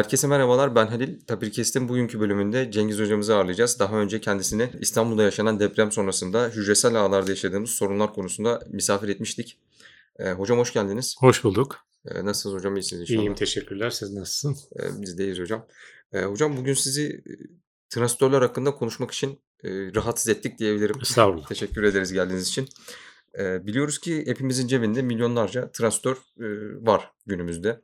Herkese merhabalar. Ben Halil. Tabirkest'in bugünkü bölümünde Cengiz hocamızı ağırlayacağız. Daha önce kendisini İstanbul'da yaşanan deprem sonrasında hücresel ağlarda yaşadığımız sorunlar konusunda misafir etmiştik. Ee, hocam hoş geldiniz. Hoş bulduk. Ee, nasılsınız hocam? İyisiniz inşallah. İyiyim teşekkürler. Siz nasılsınız? Ee, biz de iyiyiz hocam. Ee, hocam bugün sizi e, transistörler hakkında konuşmak için e, rahatsız ettik diyebilirim. Estağfurullah. Teşekkür ederiz geldiğiniz için. Ee, biliyoruz ki hepimizin cebinde milyonlarca transistör e, var günümüzde.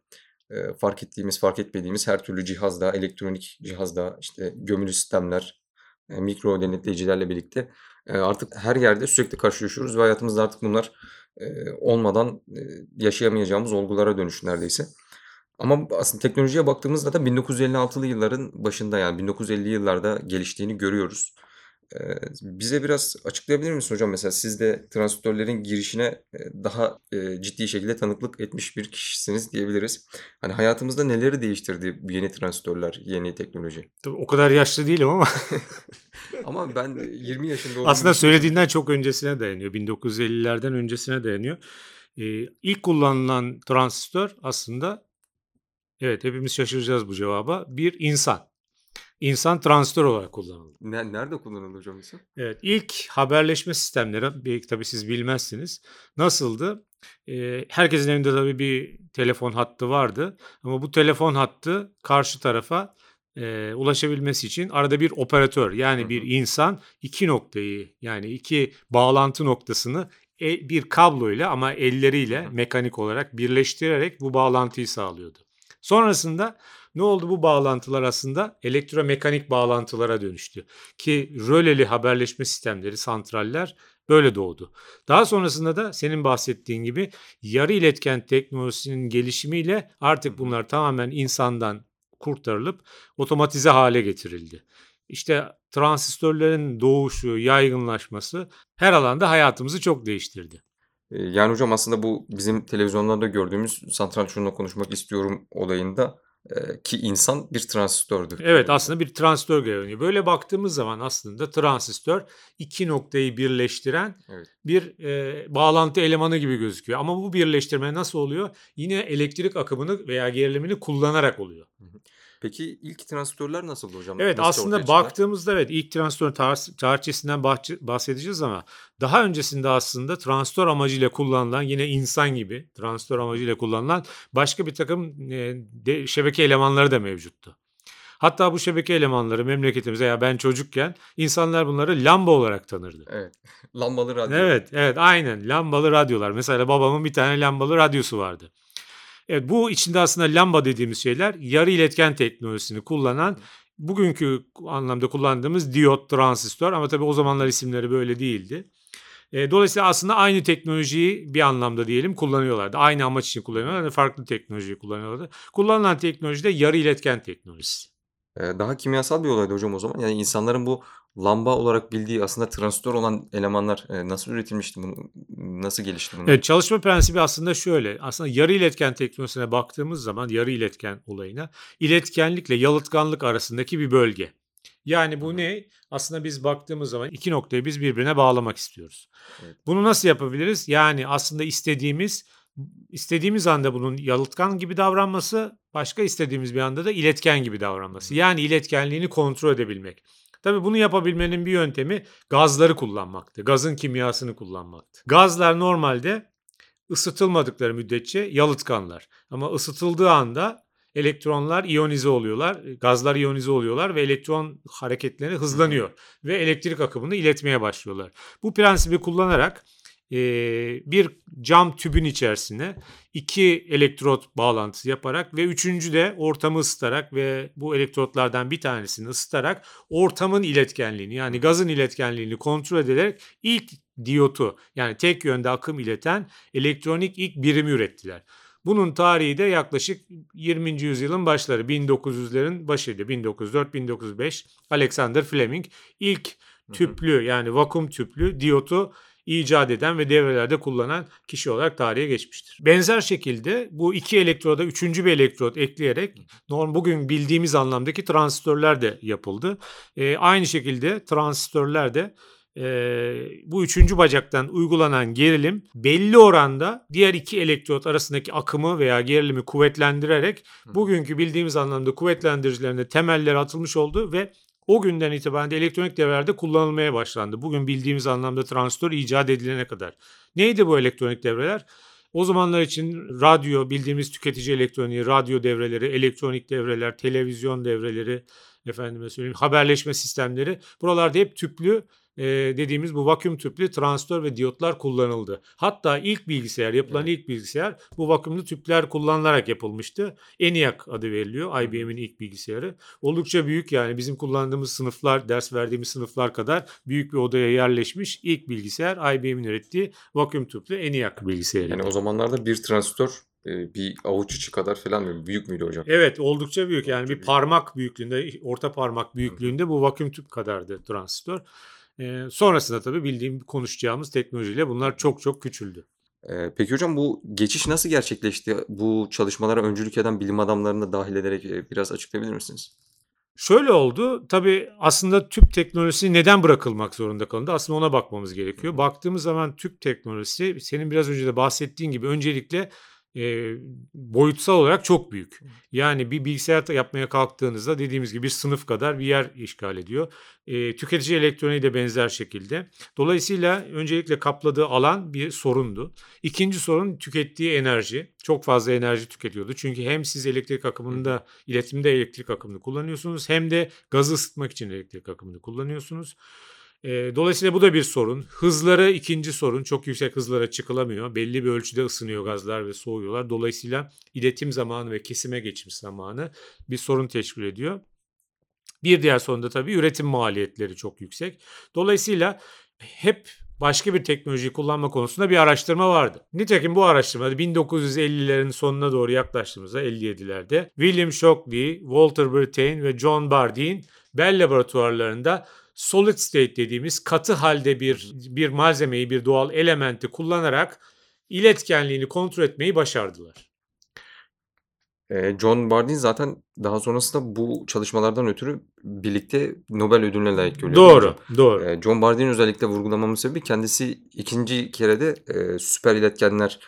Fark ettiğimiz, fark etmediğimiz her türlü cihazda, elektronik cihazda, işte gömülü sistemler, mikro denetleyicilerle birlikte artık her yerde sürekli karşılaşıyoruz ve hayatımızda artık bunlar olmadan yaşayamayacağımız olgulara dönüştü neredeyse. Ama aslında teknolojiye baktığımızda da 1956'lı yılların başında yani 1950'li yıllarda geliştiğini görüyoruz. Bize biraz açıklayabilir misiniz hocam? Mesela siz de transistörlerin girişine, daha, ciddi şekilde tanıklık etmiş bir kişisiniz diyebiliriz. Hani hayatımızda neleri değiştirdi bu yeni transistörler, yeni teknoloji? Tabii o kadar yaşlı değilim ama Ama ben, eee, 20 yaşında olduğumu aslında söylediğinden çok öncesine dayanıyor. 1950'lerden öncesine dayanıyor. Eee, ilk kullanılan transistör aslında evet hepimiz şaşıracağız bu cevaba. Bir insan. İnsan transistör olarak kullanıldı. Ne nerede kullanıldı hocam mesela? Evet, ilk haberleşme sistemleri belki tabii siz bilmezsiniz. Nasıldı? Eee, herkesin evinde tabii bir telefon hattı vardı ama bu telefon hattı karşı tarafa, eee, ulaşabilmesi için arada bir operatör yani bir hı. insan 2 noktayı yani 2 bağlantı noktasını e bir kabloyla ama elleriyle hı. mekanik olarak birleştirerek bu bağlantıyı sağlıyordu. Sonrasında ne oldu? Bu bağlantılar aslında elektromekanik bağlantılara dönüştü ki röleli haberleşme sistemleri, santraller böyle doğdu. Daha sonrasında da senin bahsettiğin gibi yarı iletken teknolojisinin gelişimiyle artık bunlar tamamen insandan kurtarılıp otomatize hale getirildi. İşte transistörlerin doğuşu, yaygınlaşması her alanda hayatımızı çok değiştirdi. Eee, yani hocam aslında bu bizim televizyonlarda gördüğümüz "Satranç şununla konuşmak istiyorum" olayında, ki insan bir transistördü. Evet, aslında bir transistör görev oynuyor. Böyle baktığımız zaman aslında transistör 2 noktayı birleştiren Evet. bir, eee, bağlantı elemanı gibi gözüküyor ama bu birleştirme nasıl oluyor? Yine elektrik akımını veya gerilimini kullanarak oluyor. Hı hı. Peki ilk transistörler nasıldı hocam? Evet, Nasıl aslında baktığımızda evet, ilk transistörün tars tarihçesinden bahsedeceğiz ama daha öncesinde aslında transistör amacıyla kullanılan yine insan gibi transistör amacıyla kullanılan başka birtakım, eee, de şebeke elemanları da mevcuttu. Hatta bu şebeke elemanları memleketimizde ya ben çocukken insanlar bunları lamba olarak tanırdı. Evet. Lambalı radyo. Evet, evet, aynen lambalı radyolar. Mesela babamın bir tane lambalı radyosu vardı. Evet, bu içinde aslında lamba dediğimiz şeyler yarı iletken teknolojisini kullanan, bugünkü anlamda kullandığımız diyot, transistör ama tabii o zamanlar isimleri böyle değildi. Eee, dolayısıyla aslında aynı teknolojiyi bir anlamda diyelim kullanıyorlardı. Aynı amaç için kullanıyorlardı, farklı teknolojiyi kullanıyorlardı. Kullanılan teknoloji de yarı iletken teknolojisi. Eee, daha kimyasal bir olaydı hocam o zaman. Yani insanların bu lamba olarak bildiği aslında transistör olan elemanlar, eee, nasıl üretilmişti? Bunu nasıl gelişti bunlar? Evet, çalışma prensibi aslında şöyle. Aslında yarı iletken teknolojisine baktığımız zaman yarı iletken olayına iletkenlikle yalıtkanlık arasındaki bir bölge. Yani bu hı. ne? Aslında biz baktığımız zaman 2 noktayı biz birbirine bağlamak istiyoruz. Evet. Bunu nasıl yapabiliriz? Yani aslında istediğimiz istediğimiz anda bunun yalıtkan gibi davranması, başka istediğimiz bir anda da iletken gibi davranması. Yani iletkenliğini kontrol edebilmek. Tabii bunu yapabilmenin bir yöntemi gazları kullanmaktı. Gazın kimyasını kullanmaktı. Gazlar normalde ısıtılmadıkları müddetçe yalıtkanlar. Ama ısıtıldığı anda elektronlar iyonize oluyorlar, gazlar iyonize oluyorlar ve elektron hareketleri Hı hı. hızlanıyor ve elektrik akımını iletmeye başlıyorlar. Bu prensibi kullanarak, eee, bir cam tübün içerisine 2 elektrot bağlantısı yaparak ve 3'üncü de ortamı ısıtarak ve bu elektrotlardan bir tanesini ısıtarak ortamın iletkenliğini yani gazın iletkenliğini kontrol ederek ilk diyotu yani tek yönde akım ileten elektronik ilk birimi ürettiler. Bunun tarihi de yaklaşık 20. yüzyılın başları 1900'lerin başıydı. 1904-1905 Alexander Fleming ilk tüplü yani vakum tüplü diyotu icat eden ve devrelerde kullanan kişi olarak tarihe geçmiştir. Benzer şekilde bu iki elektroda üçüncü bir elektrot ekleyerek norm bugün bildiğimiz anlamdaki transistörler de yapıldı. Eee, aynı şekilde transistörler de e, bu üçüncü bacaktan uygulanan gerilim belli oranda diğer iki elektrot arasındaki akımı veya gerilimi kuvvetlendirerek bugünkü bildiğimiz anlamda kuvvetlendiricilerinde temelleri atılmış oldu ve o günden itibaren de elektronik devrelerde kullanılmaya başlandı. Bugün bildiğimiz anlamda transistör icat edilene kadar. Neydi bu elektronik devreler? O zamanlar için radyo, bildiğimiz tüketici elektroniği, radyo devreleri, elektronik devreler, televizyon devreleri, efendime söyleyeyim haberleşme sistemleri buralarda hep tüplü e, dediğimiz bu vakum tüplü transistör ve diyotlar kullanıldı. Hatta ilk bilgisayar, yapılan ilk bilgisayar bu vakumlu tüpler kullanılarak yapılmıştı. ENIAC adı veriliyor. IBM'in ilk bilgisayarı. Oldukça büyük yani bizim kullandığımız sınıflar, ders verdiğimiz sınıflar kadar büyük bir odaya yerleşmiş ilk bilgisayar IBM'in ürettiği vakum tüplü ENIAC bilgisayarı. Yani o zamanlarda bir transistör e, bir avuç içi kadar falan mı? Büyük müydü hocam? Evet oldukça büyük yani Oldukça bir büyük. parmak büyüklüğünde orta parmak büyüklüğünde bu vakum tüp kadardı transistör. Ee, sonrasında tabii bildiğim konuşacağımız teknolojiyle bunlar çok çok küçüldü. Peki hocam bu geçiş nasıl gerçekleşti? Bu çalışmalara öncülük eden bilim adamlarını da dahil ederek e, biraz açıklayabilir misiniz? Şöyle oldu tabii aslında tüp teknolojisi neden bırakılmak zorunda kalındı? Aslında ona bakmamız gerekiyor. Baktığımız zaman tüp teknolojisi senin biraz önce de bahsettiğin gibi öncelikle e, boyutsal olarak çok büyük. Yani bir bilgisayar yapmaya kalktığınızda dediğimiz gibi bir sınıf kadar bir yer işgal ediyor. E, tüketici elektroniği de benzer şekilde. Dolayısıyla öncelikle kapladığı alan bir sorundu. İkinci sorun tükettiği enerji. Çok fazla enerji tüketiyordu. Çünkü hem siz elektrik akımında, iletimde elektrik akımını kullanıyorsunuz hem de gazı ısıtmak için elektrik akımını kullanıyorsunuz. E, dolayısıyla bu da bir sorun. Hızları ikinci sorun. Çok yüksek hızlara çıkılamıyor. Belli bir ölçüde ısınıyor gazlar ve soğuyorlar. Dolayısıyla iletim zamanı ve kesime geçim zamanı bir sorun teşkil ediyor. Bir diğer sorun da tabii üretim maliyetleri çok yüksek. Dolayısıyla hep başka bir teknolojiyi kullanma konusunda bir araştırma vardı. Nitekim bu araştırmada 1950'lerin sonuna doğru yaklaştığımızda 57'lerde William Shockley, Walter Brattain ve John Bardeen Bell laboratuvarlarında solid state dediğimiz katı halde bir bir malzemeyi, bir doğal elementi kullanarak iletkenliğini kontrol etmeyi başardılar. Ee, John Bardeen zaten daha sonrasında bu çalışmalardan ötürü birlikte Nobel ödülüne layık görülüyor. Doğru, hocam? doğru. Ee, John Bardeen'in özellikle vurgulamamın sebebi kendisi ikinci kere de e, süper iletkenler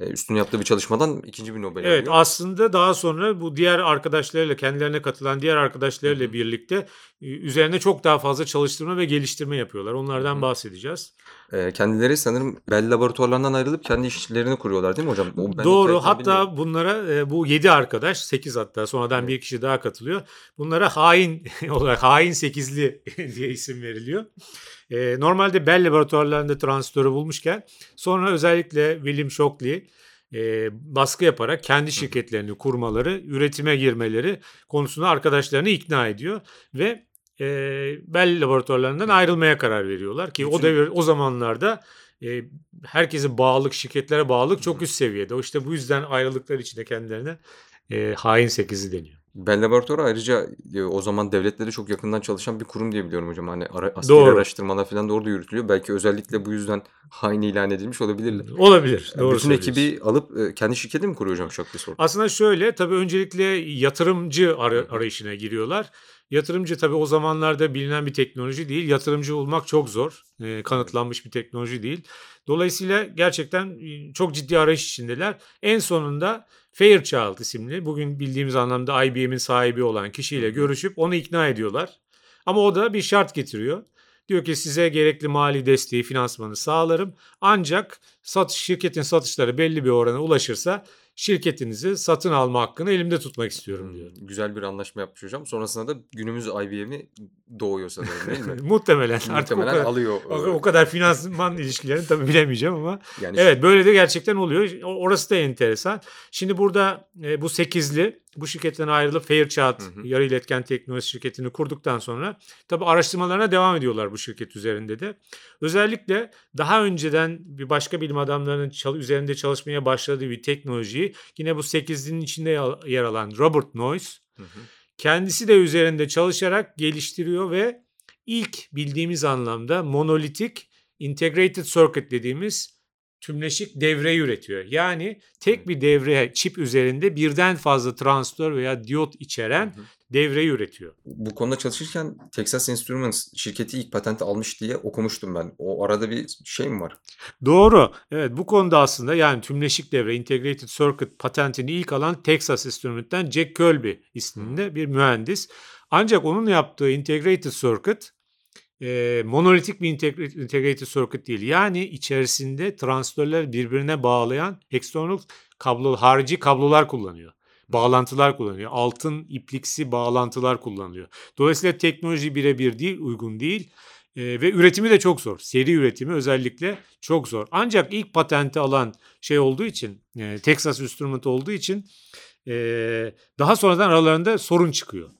e, üstüne yaptığı bir çalışmadan ikinci bir Nobel Evet alıyor. aslında daha sonra bu diğer arkadaşlarıyla kendilerine katılan diğer arkadaşlarıyla birlikte e, üzerine çok daha fazla çalıştırma ve geliştirme yapıyorlar. Onlardan Hı. bahsedeceğiz. Ee, kendileri sanırım Bell laboratuvarlarından ayrılıp kendi işlerini kuruyorlar değil mi hocam? O, ben Doğru. Hatta bilmiyorum. bunlara e, bu 7 arkadaş, 8 hatta sonradan Evet. bir kişi daha katılıyor. Bunlara hain olarak hain sekizli diye isim veriliyor. E, normalde Bell laboratuvarlarında transistörü bulmuşken sonra özellikle William Shockley e, baskı yaparak kendi şirketlerini kurmaları, üretime girmeleri konusunda arkadaşlarını ikna ediyor ve e, Bell laboratuvarlarından ayrılmaya karar veriyorlar ki o Bütün- devir o zamanlarda e, herkesin bağlılık şirketlere bağlılık çok üst seviyede. O işte bu yüzden ayrılıkları için de kendilerine e, hain sekizi deniyor. Bell Laboratuvarı ayrıca e, o zaman devletleri çok yakından çalışan bir kurum diye biliyorum hocam. Hani ara, askeri Doğru. araştırmalar falan da orada yürütülüyor. Belki özellikle bu yüzden hain ilan edilmiş olabilirler. Olabilir. Yani Doğru Bütün ekibi alıp e, kendi şirketi mi kuruyor hocam sonra? Aslında şöyle tabii öncelikle yatırımcı ara- arayışına giriyorlar. Yatırımcı tabii o zamanlarda bilinen bir teknoloji değil. Yatırımcı bulmak çok zor. E, kanıtlanmış bir teknoloji değil. Dolayısıyla gerçekten e, çok ciddi arayış içindeler. En sonunda Fairchild isimli bugün bildiğimiz anlamda IBM'in sahibi olan kişiyle görüşüp onu ikna ediyorlar. Ama o da bir şart getiriyor. Diyor ki size gerekli mali desteği, finansmanı sağlarım. Ancak satış şirketin satışları belli bir orana ulaşırsa şirketinizi satın alma hakkını elimde tutmak istiyorum diyor. Güzel bir anlaşma yapmış hocam. Sonrasında da günümüz IBM'i doğuyor sanırım değil mi? Muhtemelen artık o kadar, alıyor. o, o kadar finansman ilişkilerini tabii bilemeyeceğim ama Yani evet böyle de gerçekten oluyor. Orası da enteresan. Şimdi burada e, bu sekizli bu şirketten ayrılıp Fairchild Hı hı. yarı iletken teknoloji şirketini kurduktan sonra tabii araştırmalarına devam ediyorlar bu şirket üzerinde de. Özellikle daha önceden bir başka bilim adamlarının çal- üzerinde çalışmaya başladığı bir teknolojiyi yine bu sekizlinin içinde yer- yer alan Robert Noyce Hı hı. kendisi de üzerinde çalışarak geliştiriyor ve ilk bildiğimiz anlamda monolitik integrated circuit dediğimiz tümleşik devre üretiyor. Yani tek bir devre çip üzerinde birden fazla transistör veya diyot içeren Hı hı. devreyi üretiyor. Bu konuda çalışırken Texas Instruments şirketi ilk patenti almış diye okumuştum ben. O arada bir şey mi var? Doğru. Evet bu konuda aslında yani tümleşik devre Integrated Circuit patentini ilk alan Texas Instruments'ten Jack Colby isminde bir mühendis. Ancak onun yaptığı Integrated Circuit e, monolitik bir integrated, circuit değil. Yani içerisinde transistörler birbirine bağlayan external kablo, harici kablolar kullanıyor. Bağlantılar kullanıyor. Altın ipliksi bağlantılar kullanılıyor. Dolayısıyla teknoloji birebir değil, uygun değil. E, ve üretimi de çok zor. Seri üretimi özellikle çok zor. Ancak ilk patenti alan şey olduğu için, e, Texas Instrument olduğu için e, daha sonradan aralarında sorun çıkıyor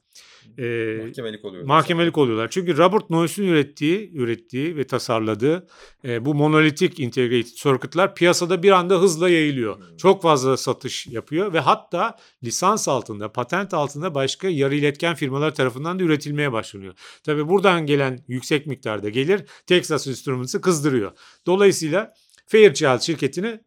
e, mahkemelik oluyorlar. Mahkemelik oluyorlar. Çünkü Robert Noyce'un ürettiği, ürettiği ve tasarladığı e, bu monolitik integrated circuit'lar piyasada bir anda hızla yayılıyor. Hmm. Çok fazla satış yapıyor ve hatta lisans altında, patent altında başka yarı iletken firmalar tarafından da üretilmeye başlanıyor. Tabii buradan gelen yüksek miktarda gelir Texas Instruments'ı kızdırıyor. Dolayısıyla Fairchild şirketini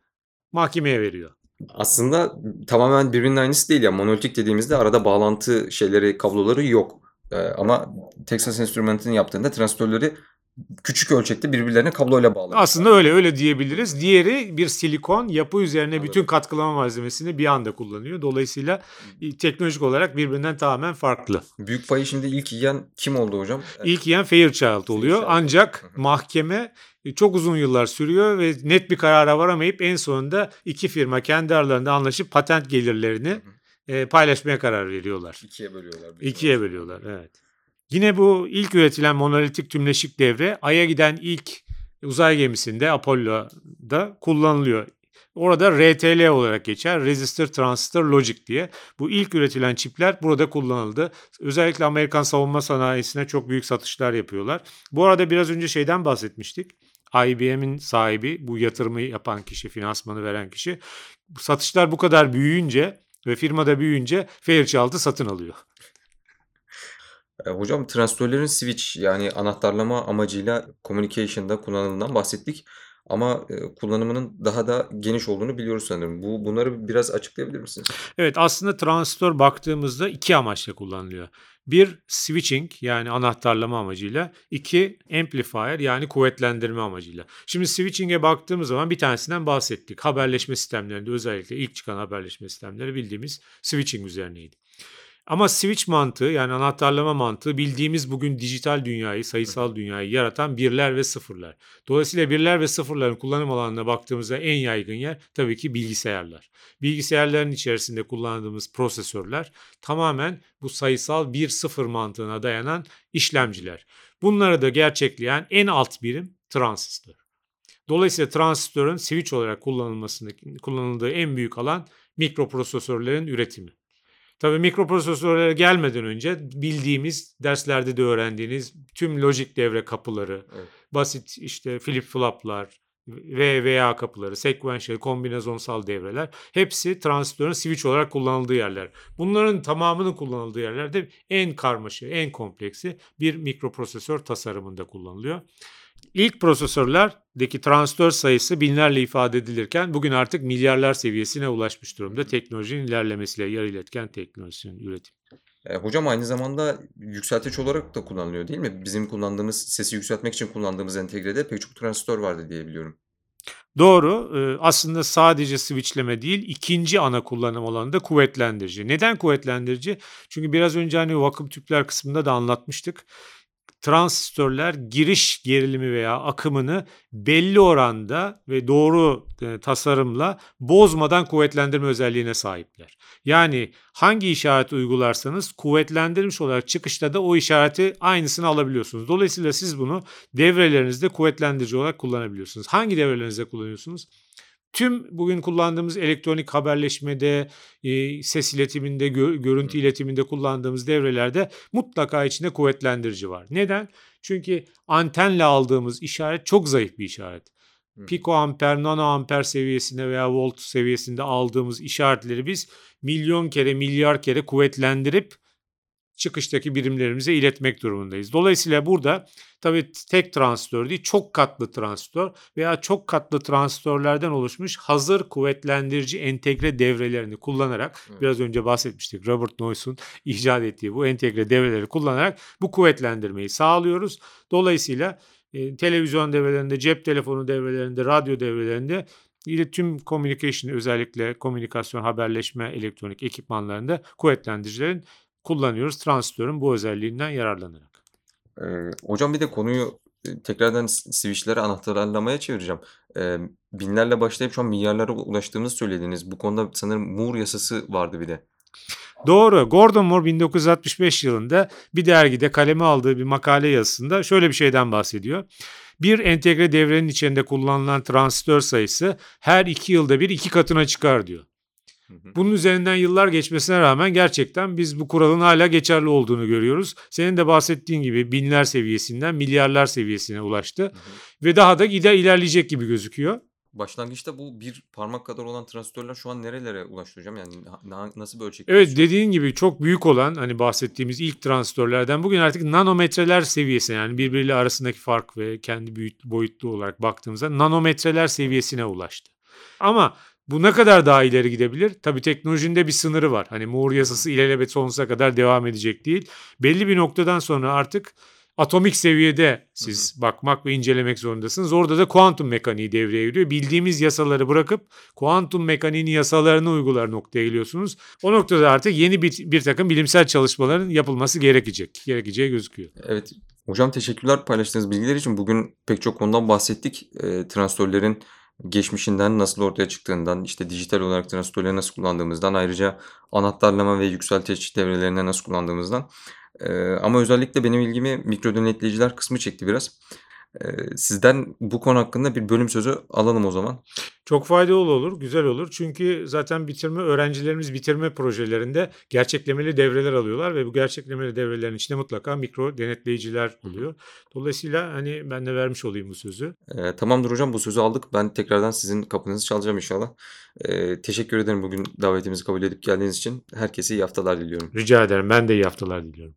mahkemeye veriyor. Aslında tamamen birbirinin aynısı değil ya. Monolitik dediğimizde arada bağlantı şeyleri, kabloları yok. Ee, ama Texas Instruments'in yaptığında transistörleri küçük ölçekte birbirlerine kabloyla bağlı. Aslında öyle öyle diyebiliriz. Diğeri bir silikon yapı üzerine Anladım. bütün katkılama malzemesini bir anda kullanıyor. Dolayısıyla teknolojik olarak birbirinden tamamen farklı. Büyük payı şimdi ilk yiyen kim oldu hocam? İlk yiyen Fairchild oluyor. Fairchild. Ancak mahkeme çok uzun yıllar sürüyor ve net bir karara varamayıp en sonunda iki firma kendi aralarında anlaşıp patent gelirlerini e, paylaşmaya karar veriyorlar. İkiye bölüyorlar. İkiye bölüyorlar evet. Yine bu ilk üretilen monolitik tümleşik devre Ay'a giden ilk uzay gemisinde Apollo'da kullanılıyor. Orada RTL olarak geçer. Resistor Transistor Logic diye. Bu ilk üretilen çipler burada kullanıldı. Özellikle Amerikan savunma sanayisine çok büyük satışlar yapıyorlar. Bu arada biraz önce şeyden bahsetmiştik. IBM'in sahibi, bu yatırımı yapan kişi, finansmanı veren kişi. Satışlar bu kadar büyüyünce ve firmada büyüyünce Fairchild'ı satın alıyor. E, hocam transistörlerin switch yani anahtarlama amacıyla communication'da kullanımından bahsettik. Ama e, kullanımının daha da geniş olduğunu biliyoruz sanırım. Bu bunları biraz açıklayabilir misiniz? Evet aslında transistör baktığımızda iki amaçla kullanılıyor. Bir switching yani anahtarlama amacıyla, iki amplifier yani kuvvetlendirme amacıyla. Şimdi switching'e baktığımız zaman bir tanesinden bahsettik. Haberleşme sistemlerinde özellikle ilk çıkan haberleşme sistemleri bildiğimiz switching üzerineydi. Ama switch mantığı yani anahtarlama mantığı bildiğimiz bugün dijital dünyayı, sayısal dünyayı yaratan birler ve sıfırlar. Dolayısıyla birler ve sıfırların kullanım alanına baktığımızda en yaygın yer tabii ki bilgisayarlar. Bilgisayarların içerisinde kullandığımız prosesörler tamamen bu sayısal bir sıfır mantığına dayanan işlemciler. Bunları da gerçekleyen en alt birim transistör. Dolayısıyla transistörün switch olarak kullanılmasında kullanıldığı en büyük alan mikroprosesörlerin üretimi. Tabii mikroprosesörlere gelmeden önce bildiğimiz derslerde de öğrendiğiniz tüm lojik devre kapıları, evet. basit işte flip floplar, ve veya kapıları, sequential, kombinasonsal devreler hepsi transistörün switch olarak kullanıldığı yerler. Bunların tamamının kullanıldığı yerlerde en karmaşık, en kompleksi bir mikroprosesör tasarımında kullanılıyor. İlk prosesörlerdeki transistör sayısı binlerle ifade edilirken bugün artık milyarlar seviyesine ulaşmış durumda teknolojinin ilerlemesiyle yarı iletken teknolojisinin üretimi. E, hocam aynı zamanda yükseltici olarak da kullanılıyor değil mi? Bizim kullandığımız sesi yükseltmek için kullandığımız entegrede pek çok transistör vardı diye biliyorum. Doğru. Aslında sadece switchleme değil, ikinci ana kullanım olanı da kuvvetlendirici. Neden kuvvetlendirici? Çünkü biraz önce hani vakum tüpler kısmında da anlatmıştık transistörler giriş gerilimi veya akımını belli oranda ve doğru e, tasarımla bozmadan kuvvetlendirme özelliğine sahipler. Yani hangi işareti uygularsanız kuvvetlendirilmiş olarak çıkışta da o işareti aynısını alabiliyorsunuz. Dolayısıyla siz bunu devrelerinizde kuvvetlendirici olarak kullanabiliyorsunuz. Hangi devrelerinizde kullanıyorsunuz? Tüm bugün kullandığımız elektronik haberleşmede, e, ses iletiminde, gö- görüntü iletiminde kullandığımız devrelerde mutlaka içinde kuvvetlendirici var. Neden? Çünkü antenle aldığımız işaret çok zayıf bir işaret. Piko amper, nano amper seviyesinde veya volt seviyesinde aldığımız işaretleri biz milyon kere, milyar kere kuvvetlendirip çıkıştaki birimlerimize iletmek durumundayız. Dolayısıyla burada tabii tek transistör değil çok katlı transistör veya çok katlı transistörlerden oluşmuş hazır kuvvetlendirici entegre devrelerini kullanarak Evet. biraz önce bahsetmiştik Robert Noyce'un icat ettiği bu entegre devreleri kullanarak bu kuvvetlendirmeyi sağlıyoruz. Dolayısıyla e, televizyon devrelerinde, cep telefonu devrelerinde, radyo devrelerinde iletişim communication özellikle komünikasyon, haberleşme, elektronik ekipmanlarında kuvvetlendiricilerin kullanıyoruz. Transistörün bu özelliğinden yararlanarak. Ee, hocam bir de konuyu tekrardan switchlere anahtarlamaya çevireceğim. Ee, binlerle başlayıp şu an milyarlara ulaştığımızı söylediniz. Bu konuda sanırım Moore yasası vardı bir de. Doğru. Gordon Moore 1965 yılında bir dergide kaleme aldığı bir makale yazısında şöyle bir şeyden bahsediyor. Bir entegre devrenin içinde kullanılan transistör sayısı her iki yılda bir iki katına çıkar diyor. Bunun üzerinden yıllar geçmesine rağmen gerçekten biz bu kuralın hala geçerli olduğunu görüyoruz. Senin de bahsettiğin gibi binler seviyesinden milyarlar seviyesine ulaştı Hı hı. ve daha da gider ilerleyecek gibi gözüküyor. Başlangıçta bu bir parmak kadar olan transistörler şu an nerelere ulaştı hocam? Yani na- na- nasıl bir ölçek Evet dediğin gibi çok büyük olan hani bahsettiğimiz ilk transistörlerden bugün artık nanometreler seviyesine yani birbiriyle arasındaki fark ve kendi boyutlu olarak baktığımızda nanometreler seviyesine ulaştı. Ama bu ne kadar daha ileri gidebilir? Tabii teknolojinin de bir sınırı var. Hani Moore yasası ilelebet sonsuza kadar devam edecek değil. Belli bir noktadan sonra artık atomik seviyede siz bakmak ve incelemek zorundasınız. Orada da kuantum mekaniği devreye giriyor. Bildiğimiz yasaları bırakıp kuantum mekaniğinin yasalarını uygular noktaya geliyorsunuz. O noktada artık yeni bir, bir takım bilimsel çalışmaların yapılması gerekecek. Gerekeceği gözüküyor. Evet. Hocam teşekkürler paylaştığınız bilgiler için. Bugün pek çok konudan bahsettik. E, transistörlerin geçmişinden nasıl ortaya çıktığından, işte dijital olarak transistörleri nasıl kullandığımızdan, ayrıca anahtarlama ve yükseltici devrelerine nasıl kullandığımızdan. Ama özellikle benim ilgimi mikro denetleyiciler kısmı çekti biraz. Sizden bu konu hakkında bir bölüm sözü alalım o zaman. Çok faydalı olur, güzel olur. Çünkü zaten bitirme öğrencilerimiz bitirme projelerinde gerçeklemeli devreler alıyorlar ve bu gerçeklemeli devrelerin içinde mutlaka mikro denetleyiciler oluyor. Dolayısıyla hani ben de vermiş olayım bu sözü. E, tamamdır hocam bu sözü aldık. Ben tekrardan sizin kapınızı çalacağım inşallah. E, teşekkür ederim bugün davetimizi kabul edip geldiğiniz için. Herkese iyi haftalar diliyorum. Rica ederim. Ben de iyi haftalar diliyorum.